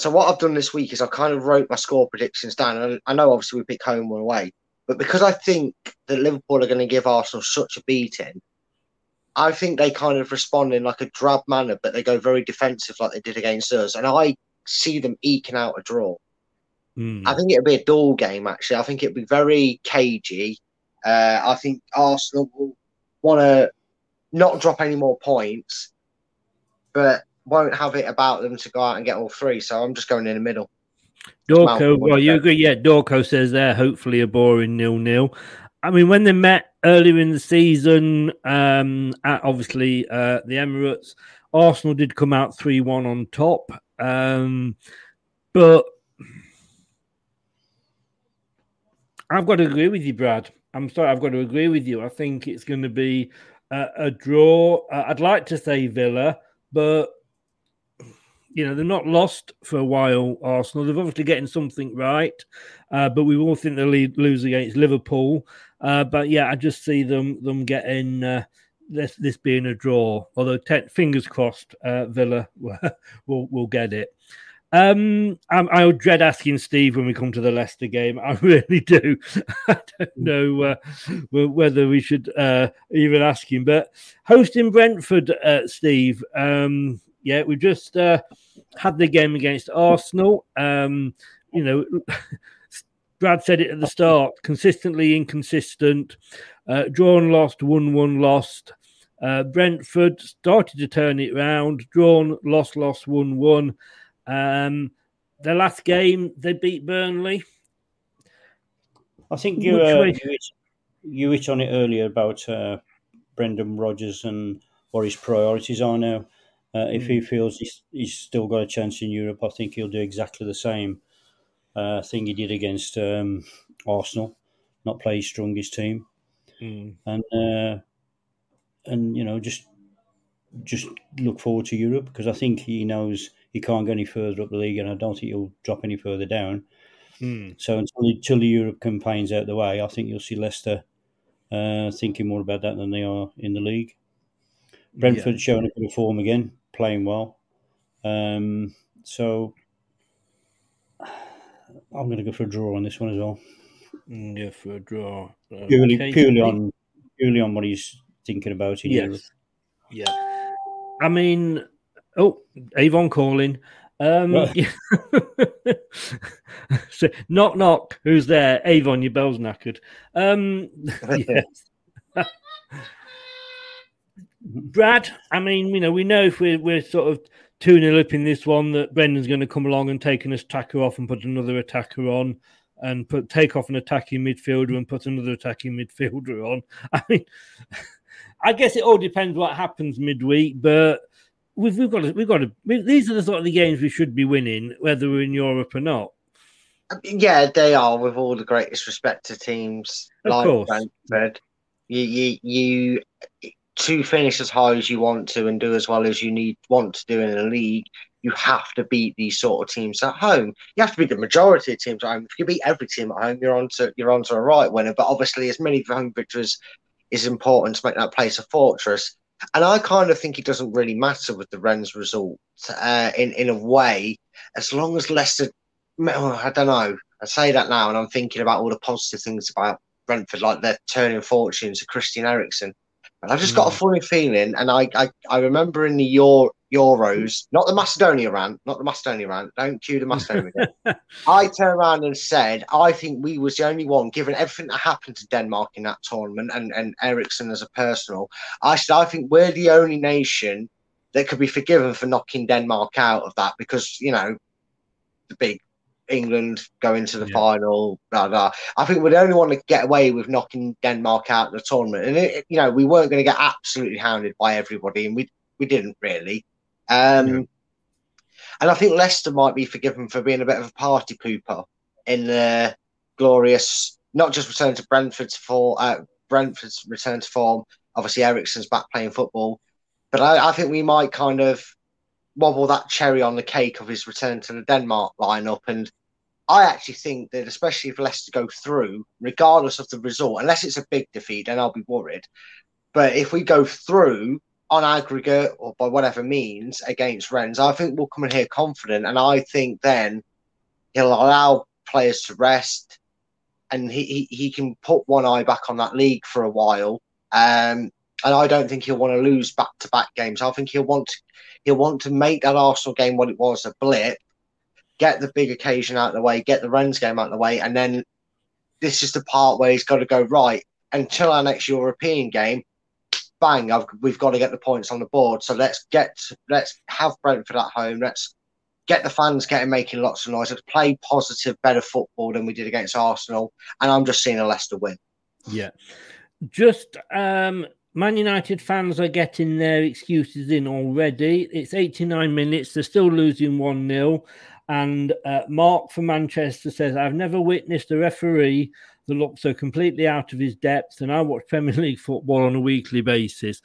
so what I've done this week is I've kind of wrote my score predictions down. And I know obviously we pick home and away, but because I think that Liverpool are going to give Arsenal such a beating, I think they kind of respond in like a drab manner, but they go very defensive like they did against us. And I see them eking out a draw. Mm. I think it'll be a dull game, actually. I think it'll be very cagey. Uh, I think Arsenal will want to not drop any more points, but won't have it about them to go out and get all three. So I'm just going in the middle. Dorco, well, you agree? Yeah, Dorco says there. Hopefully, a boring nil-nil. I mean, when they met earlier in the season, um, at obviously uh, the Emirates, Arsenal did come out three-one on top, um, but I've got to agree with you, Brad. I'm sorry, I've got to agree with you. I think it's going to be a, a draw. Uh, I'd like to say Villa, but you know, they're not lost for a while, Arsenal. They're obviously getting something right, uh, but we all think they'll lose against Liverpool. Uh, but yeah, I just see them them getting uh, this this being a draw. Although, ten, fingers crossed, uh, Villa [laughs] will will get it. Um, I, I dread asking Steve when we come to the Leicester game. I [laughs] really do. [laughs] I don't know uh, whether we should uh, even ask him. But hosting Brentford, uh, Steve, um, yeah, we've just uh, had the game against Arsenal. Um, you know, [laughs] Brad said it at the start consistently inconsistent, uh, drawn, lost, won, won, lost. Uh, Brentford started to turn it around, drawn, lost, lost, won, won. Um, the last game, they beat Burnley. I think you, uh, you, hit, you hit on it earlier about uh, Brendan Rodgers and what his priorities are now. Uh, if he hmm. feels he's, he's, still got a chance in Europe, I think he'll do exactly the same uh, thing he did against um, Arsenal, not play his strongest team, mm. and uh, and you know just just look forward to Europe because I think he knows he can't go any further up the league, and I don't think he'll drop any further down. Hmm. So until, until the Europe campaign's out the way, I think you'll see Leicester uh, thinking more about that than they are in the league. Brentford showing a bit of form again, playing well. Um, so I'm going to go for a draw on this one as well. Mm, Yeah, for a draw. Purely, Okay. purely on, purely on what he's thinking about in Europe. Yeah. I mean, oh, Avon calling. Um, Right. [laughs] so, knock, knock. Who's there? Avon, your bell's knackered. Um, [laughs] yes. [laughs] Brad, I mean, you know, we know if we're, we're sort of 2 0 up in this one that Brendan's going to come along and take an attacker off and put another attacker on and put take off an attacking midfielder and put another attacking midfielder on. [laughs] I mean, [laughs] I guess it all depends what happens midweek, but we've, we've got to, we've got to, we, these are the sort of the games we should be winning, whether we're in Europe or not. Yeah, they are. With all the greatest respect to teams Of like course. Brentford, you, you you to finish as high as you want to and do as well as you need want to do in a league, you have to beat these sort of teams at home. You have to beat the majority of teams at home. If you beat every team at home, you're on to you're on to a right winner. But obviously, as many home victories is important to make that place a fortress. And I kind of think it doesn't really matter with the Rennes result uh, in in a way, as long as Leicester. well, I don't know. I say that now, and I'm thinking about all the positive things about Brentford, like they're turning fortunes to Christian Eriksen. And I've just got a hmm. funny feeling, and I, I, I remember in the Euro, Euros, not the Macedonia rant, not the Macedonia rant, don't cue the Macedonia. [laughs] I turned around and said, I think we was the only one, given everything that happened to Denmark in that tournament and, and Eriksen as a personal. I said, I think we're the only nation that could be forgiven for knocking Denmark out of that because, you know, the big England going to the final, blah, blah. I think the only one to get away with knocking Denmark out of the tournament. And, it, you know, we weren't going to get absolutely hounded by everybody, and we, we didn't really. Um, And I think Leicester might be forgiven for being a bit of a party pooper in the glorious, not just return to Brentford's for uh, Brentford's return to form. Obviously, Eriksen's back playing football, but I, I think we might kind of wobble that cherry on the cake of his return to the Denmark lineup. And I actually think that, especially if Leicester go through, regardless of the result, unless it's a big defeat, then I'll be worried. But if we go through on aggregate or by whatever means against Rennes, I think we'll come in here confident. And I think then he'll allow players to rest and he, he, he can put one eye back on that league for a while. Um, and I don't think he'll want to lose back to back games. I think he'll want to, he'll want to make that Arsenal game what it was a blip, get the big occasion out of the way, get the Rennes game out of the way, and then this is the part where he's got to go right until our next European game. Bang! I've, we've got to get the points on the board. So let's get let's have Brentford at home. Let's get the fans getting making lots of noise. Let's play positive, better football than we did against Arsenal. And I'm just seeing a Leicester win. Yeah. Just um Man United fans are getting their excuses in already. It's 89 minutes. They're still losing 1 0. And uh, Mark from Manchester says, I've never witnessed a referee that looks so completely out of his depth. And I watch Premier League football on a weekly basis.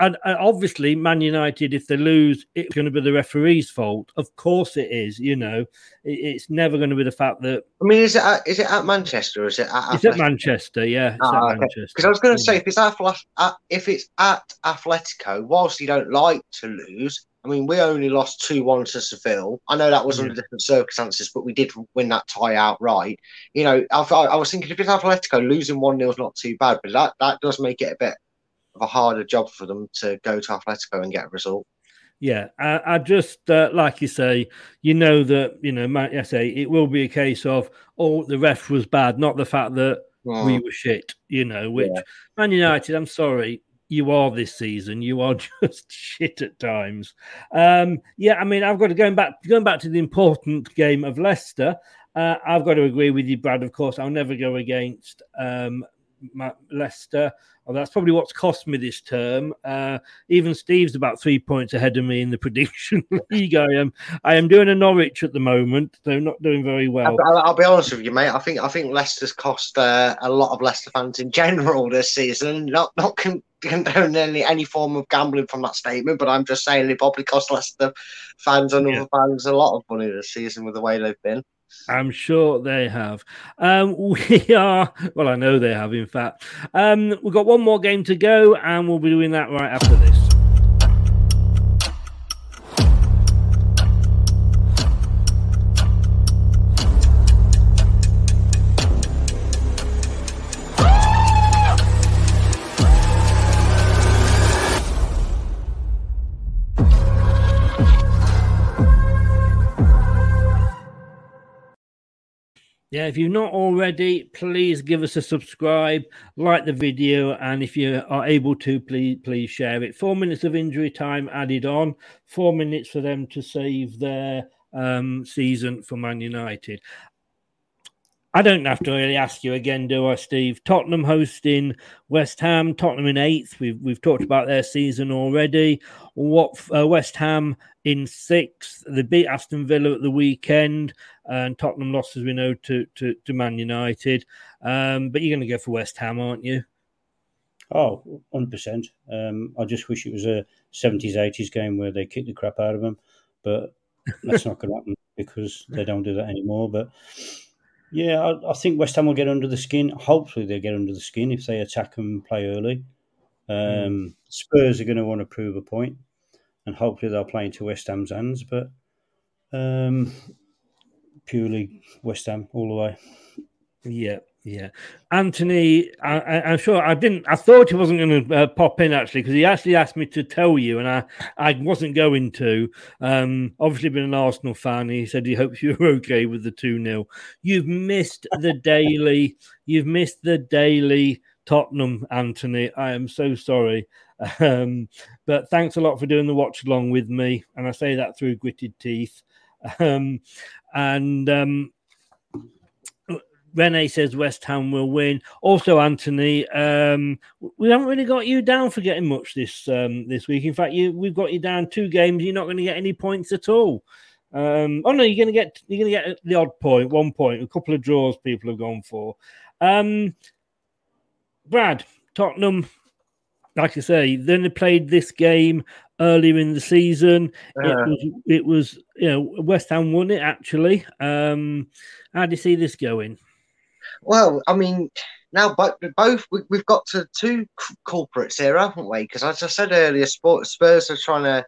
And, and obviously, Man United, if they lose, it's going to be the referee's fault. Of course, it is. You know, it, it's never going to be the fact that I mean, is it at, is it at Manchester or is it at it's at Manchester. Yeah, it's Ah, at okay. Because I was going to say, if it's at, at if it's at Atletico, whilst you don't like to lose, I mean, we only lost two one to Seville. I know that was under different circumstances, but we did win that tie outright. You know, I, I was thinking if it's Atletico, losing one 0 is not too bad, but that that does make it a bit of a harder job for them to go to Atletico and get a result. Yeah, I, I just uh, like you say, you know that you know, man, I say it will be a case of oh, the ref was bad, not the fact that we Mm. were shit. You know, which Yeah. Man United, I'm sorry, you are this season. You are [laughs] just shit at times. Um, yeah, I mean, I've got to going back going back to the important game of Leicester. Uh, I've got to agree with you, Brad. Of course, I'll never go against um, Ma- Leicester. Well, that's probably what's cost me this term. Uh, even Steve's about three points ahead of me in the [laughs] prediction league. I am, I am doing a Norwich at the moment. They're not doing very well. I'll, I'll be honest with you, mate. I think I think Leicester's cost uh, a lot of Leicester fans in general this season. Not not con- condoning any, any form of gambling from that statement, but I'm just saying it probably cost Leicester fans and Yeah. other fans a lot of money this season with the way they've been. I'm sure they have. Um, [laughs] we are, well, I know they have, in fact. Um, we've got one more game to go, and we'll be doing that right after this. Yeah, if you're not already, please give us a subscribe, like the video, and if you are able to, please please share it. Four minutes of injury time added on, four minutes for them to save their um, season for Man United. I don't have to really ask you again, do I, Steve? Tottenham hosting West Ham. Tottenham in eighth. We've we've talked about their season already. What uh, West Ham in sixth. They beat Aston Villa at the weekend, and Tottenham lost, as we know, to to, to Man United. Um, but you're going to go for West Ham, aren't you? Oh, 100%. Um, I just wish it was a 70s, 80s game where they kicked the crap out of them, but that's not going to happen because they don't do that anymore. But yeah, I, I, think West Ham will get under the skin. Hopefully, they'll get under the skin if they attack and play early. Um, mm. Spurs are going to want to prove a point, and hopefully they'll play into West Ham's hands. But um, purely West Ham all the way. Yeah, yeah. Anthony, I, am sure I didn't. I thought he wasn't going to uh, pop in actually because he actually asked me to tell you, and I, I wasn't going to. Um, obviously, being an Arsenal fan, he said he hopes you're okay with the two 0 You've missed the daily. You've missed the daily Tottenham, Anthony. I am so sorry. Um, but thanks a lot for doing the watch along with me, and I say that through gritted teeth. Um, and um, Rene says West Ham will win. Also, Anthony, um, we haven't really got you down for getting much this um, this week. In fact, you we've got you down two games. You're not going to get any points at all. Um, oh no, you're going to get you're going to get the odd point, one point, a couple of draws. People have gone for. Um, Brad, Tottenham, like I say, then they played this game earlier in the season. Uh, it was, it was, you know, West Ham won it actually. Um, how do you see this going? Well, I mean, now but both we, have got to two culprits here, haven't we? Because as I said earlier, Spurs are trying to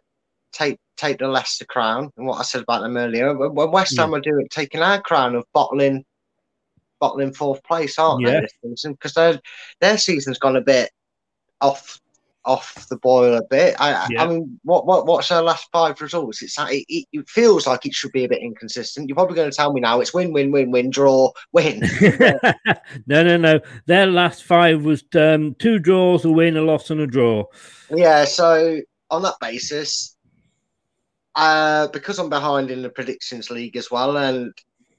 take take the Leicester crown, and what I said about them earlier. When West Ham yeah. are doing taking our crown of bottling bottling fourth place, aren't yeah. they? Because their their season's gone a bit off off the boil a bit. I, yeah. I mean, what what what's our last five results? It's it, it, feels like it should be a bit inconsistent. You're probably going to tell me now it's win, win, win, win, draw, win. [laughs] no, no, no. Their last five was um, two draws, a win, a loss, and a draw. Yeah. So on that basis, uh, because I'm behind in the predictions league as well, and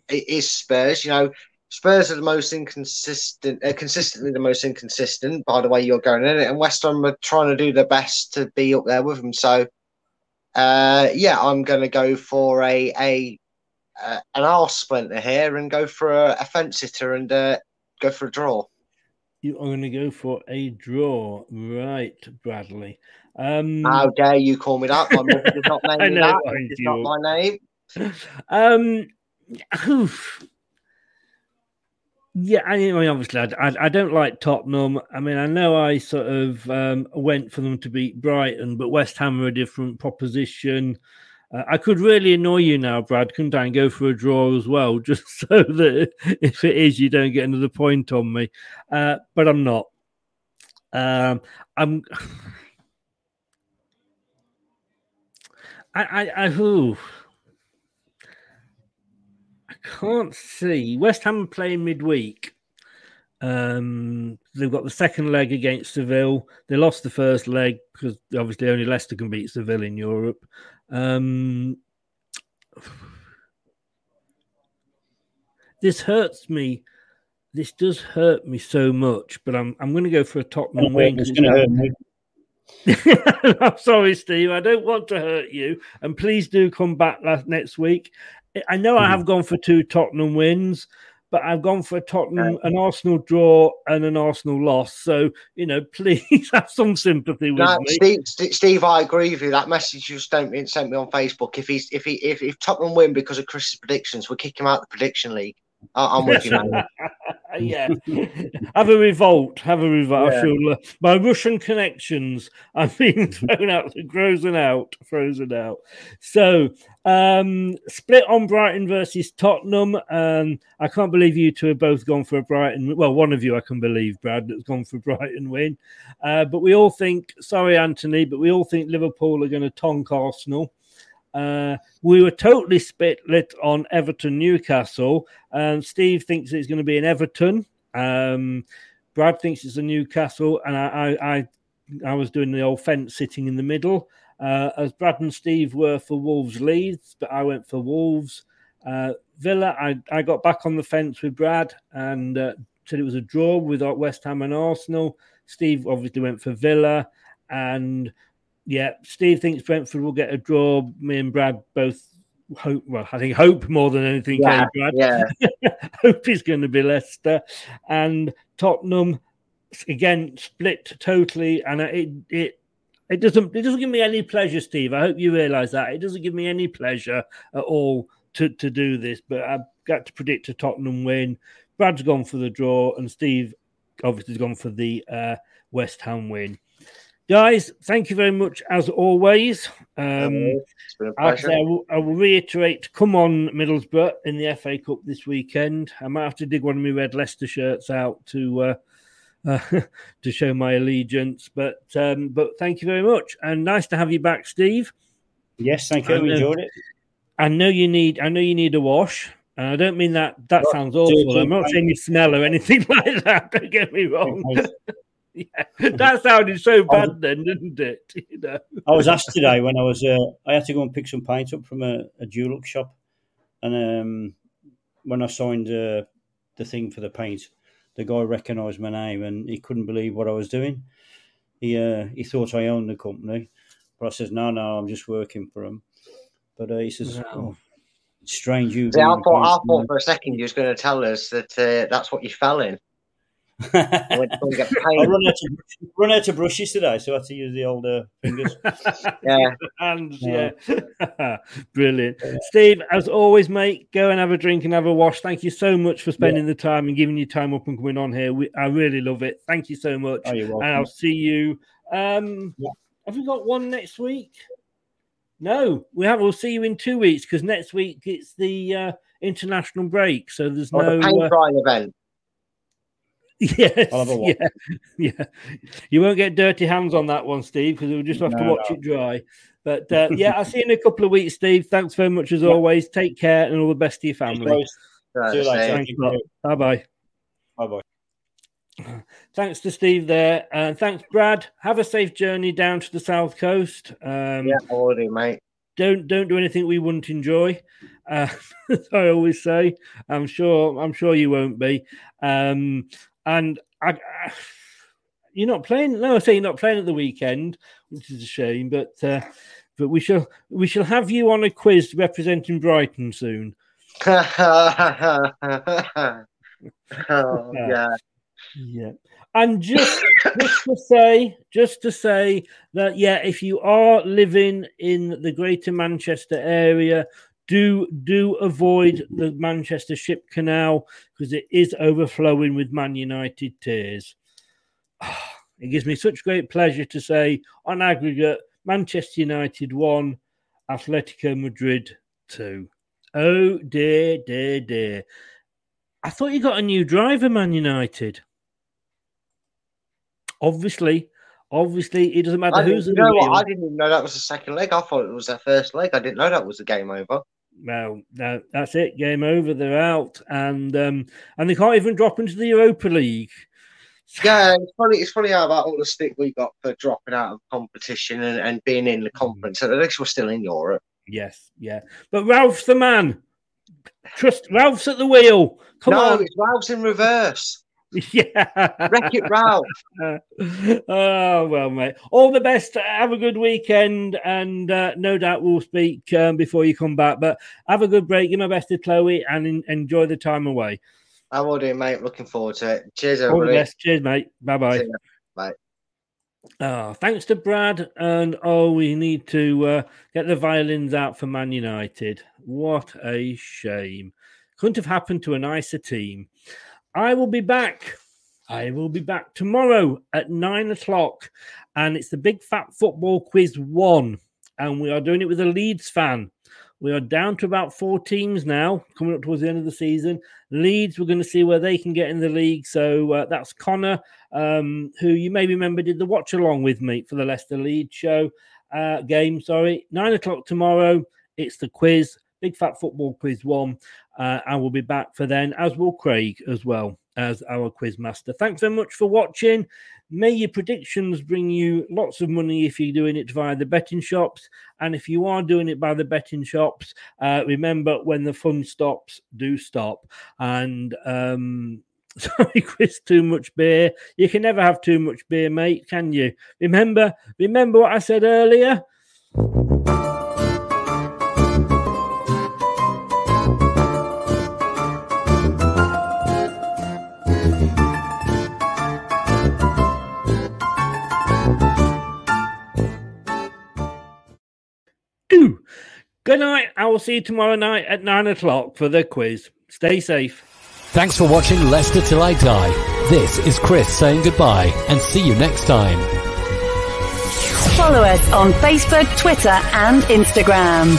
it is Spurs. You know, Spurs are the most inconsistent, uh, consistently the most inconsistent by the way you're going in it, and West Ham are trying to do their best to be up there with them. So, uh, yeah, I'm going to go for a a uh, an arse splinter here and go for a, a fence hitter and uh, go for a draw. You are going to go for a draw, right, Bradley? Um, How dare you call me that? My mother [laughs] did not name me that. It's not my name. [laughs] Um, oof. Yeah, I mean, obviously, I, I, don't like Tottenham. I mean, I know I sort of um, went for them to beat Brighton, but West Ham are a different proposition. Uh, I could really annoy you now, Brad, couldn't I? And go for a draw as well, [laughs] just so that if it is, you don't get another point on me. Uh, but I'm not. Um, I'm. [sighs] I, I, I, ooh can't see West Ham playing midweek. Um, they've got the second leg against Seville. They lost the first leg because obviously only Leicester can beat Seville in Europe. Um, this hurts me. This does hurt me so much, but I'm I'm going to go for a Tottenham win. It's going to hurt me. [laughs] I'm sorry, Steve. I don't want to hurt you, and please do come back last next week. I know I have mm. gone for two Tottenham wins, but I've gone for a Tottenham, an Arsenal draw, and an Arsenal loss. So you know, [laughs] please have some sympathy with No, me. Steve, Steve, I agree with you. That message you sent me, sent me on Facebook. If he's if he if, if Tottenham win because of Chris's predictions, we'll kick him out of the prediction league. I, I'm with you, mate. [laughs] yeah, have a revolt. Have a revolt. I Yeah. feel, uh, my Russian connections are being [laughs] thrown out, frozen out, frozen out. So, um, split on Brighton versus Tottenham. Um, I can't believe you two have both gone for a Brighton. Well, one of you I can believe, Brad, that's gone for Brighton win. Uh, but we all think, sorry, Anthony, but we all think Liverpool are going to tonk Arsenal. Uh, we were totally split lit on Everton Newcastle. Um, Steve thinks it's going to be an Everton. Um, Brad thinks it's a Newcastle, and I, I, I, I was doing the old fence sitting in the middle. Uh, as Brad and Steve were for Wolves Leeds, but I went for Wolves. Uh, Villa, I, I got back on the fence with Brad and uh, said it was a draw with West Ham and Arsenal. Steve obviously went for Villa, and yeah, Steve thinks Brentford will get a draw. Me and Brad both hope. Well, I think hope more than anything. Yeah, Brad? yeah. [laughs] hope is going to be Leicester and Tottenham again split totally, and it it it doesn't it doesn't give me any pleasure, Steve. I hope you realise that it doesn't give me any pleasure at all to to do this, but I've got to predict a Tottenham win. Brad's gone for the draw, and Steve obviously has gone for the uh, West Ham win. Guys, thank you very much as always. Um, It's been a I'll say pleasure. I will, I will reiterate come on, Middlesbrough, in the FA Cup this weekend. I might have to dig one of my red Leicester shirts out to uh, uh, [laughs] to show my allegiance. But um, but thank you very much, and nice to have you back, Steve. Yes, thank you. I know- Enjoyed it. I know you need. I know you need a wash. And I don't mean that. That Well, sounds awful. I'm not saying you smell or anything [laughs] like that. Don't get me wrong. [laughs] yeah, that sounded so bad then, didn't it? [laughs] You know. I was asked today when I was uh, I had to go and pick some paint up from a, a Dulux shop, and um, when I signed uh, the thing for the paint, the guy recognised my name and he couldn't believe what I was doing. He uh, he thought I owned the company, but I says no, no, I'm just working for him. But uh, he says, Wow. oh, strange you. See, I thought, I thought for a second you was going to tell us that uh, that's what you fell in. I went and [laughs] I run out of run out of brushes today, so I had to use the old uh, fingers. [laughs] Yeah. [laughs] Hands, Yeah. yeah. Brilliant. Steve, as always, mate, go and have a drink and have a wash. Thank you so much for spending the time and giving your time up and coming on here. We, I really love it. Thank you so much. Oh. And I'll see you. Um, Have we got one next week? No, we have. We'll see you in two weeks because next week it's the uh, international break. So there's Or no. the paint uh, event. Yes, I'll have a watch. yeah, [laughs] yeah. You won't get dirty hands on that one, Steve, because we'll just have to watch no. it dry. But [laughs] uh, yeah, I'll see you in a couple of weeks, Steve. Thanks very much as always. Take care and all the best to your family. See you later. Thanks a lot. Bye bye. Bye bye. Thanks to Steve there, and thanks, Brad. Have a safe journey down to the south coast. Um, Yeah, I will do, mate. don't don't do anything we wouldn't enjoy. Uh, [laughs] as I always say, I'm sure I'm sure you won't be. Um, and I, I, you're not playing. No, I say you're not playing at the weekend, which is a shame. But uh, but we shall we shall have you on a quiz representing Brighton soon. [laughs] [laughs] oh, yeah. Yeah. And just just to say, just to say that yeah, if you are living in the Greater Manchester area, do do avoid the Manchester Ship Canal because it is overflowing with Man United tears. [sighs] It gives me such great pleasure to say, on aggregate, Manchester United one, Atletico Madrid two. Oh dear, dear, dear. I thought you got a new driver, Man United. Obviously, obviously, it doesn't matter I who's you know what? I didn't even know that was the second leg. I thought it was their first leg. I didn't know that was the game over. Well, that's it. Game over. They're out, and um, and they can't even drop into the Europa League. Yeah, it's funny. It's funny how about all the stick we got for dropping out of competition and, and being in Mm. the conference. At least we're still in Europe. Yes, yeah. But Ralf's the man. Trust Ralf's at the wheel. Come no, on. it's Ralf's in reverse. [laughs] Yeah. Wreck it, Ralph. [laughs] oh well, mate. All the best. Have a good weekend, and uh, no doubt we'll speak um, before you come back. But have a good break. Give my best to Chloe, and en- enjoy the time away. I will do, mate. Looking forward to it. Cheers, All the everybody. best. Cheers, mate. Bye bye. Bye. Oh, thanks to Brad. And oh, we need to uh, get the violins out for Man United. What a shame. Couldn't have happened to a nicer team. I will be back. I will be back tomorrow at nine o'clock. And it's the Big Fat Football Quiz one. And we are doing it with a Leeds fan. We are down to about four teams now, coming up towards the end of the season. Leeds, we're going to see where they can get in the league. So uh, that's Connor, um, who you may remember did the watch along with me for the Leicester Leeds show uh, game. Sorry, nine o'clock tomorrow. It's the quiz, Big Fat Football Quiz One. Uh, and we'll be back for then, as will Craig as well as our quiz master. Thanks very much for watching. May your predictions bring you lots of money if you're doing it via the betting shops. And if you are doing it by the betting shops, uh, remember when the fun stops, do stop. And um, [laughs] sorry, Chris, too much beer. You can never have too much beer, mate, can you? Remember, remember what I said earlier? Good night. I will see you tomorrow night at nine o'clock for the quiz. Stay safe. Thanks for watching Leicester Till I Die. This is Chris saying goodbye and see you next time. Follow us on Facebook, Twitter, and Instagram.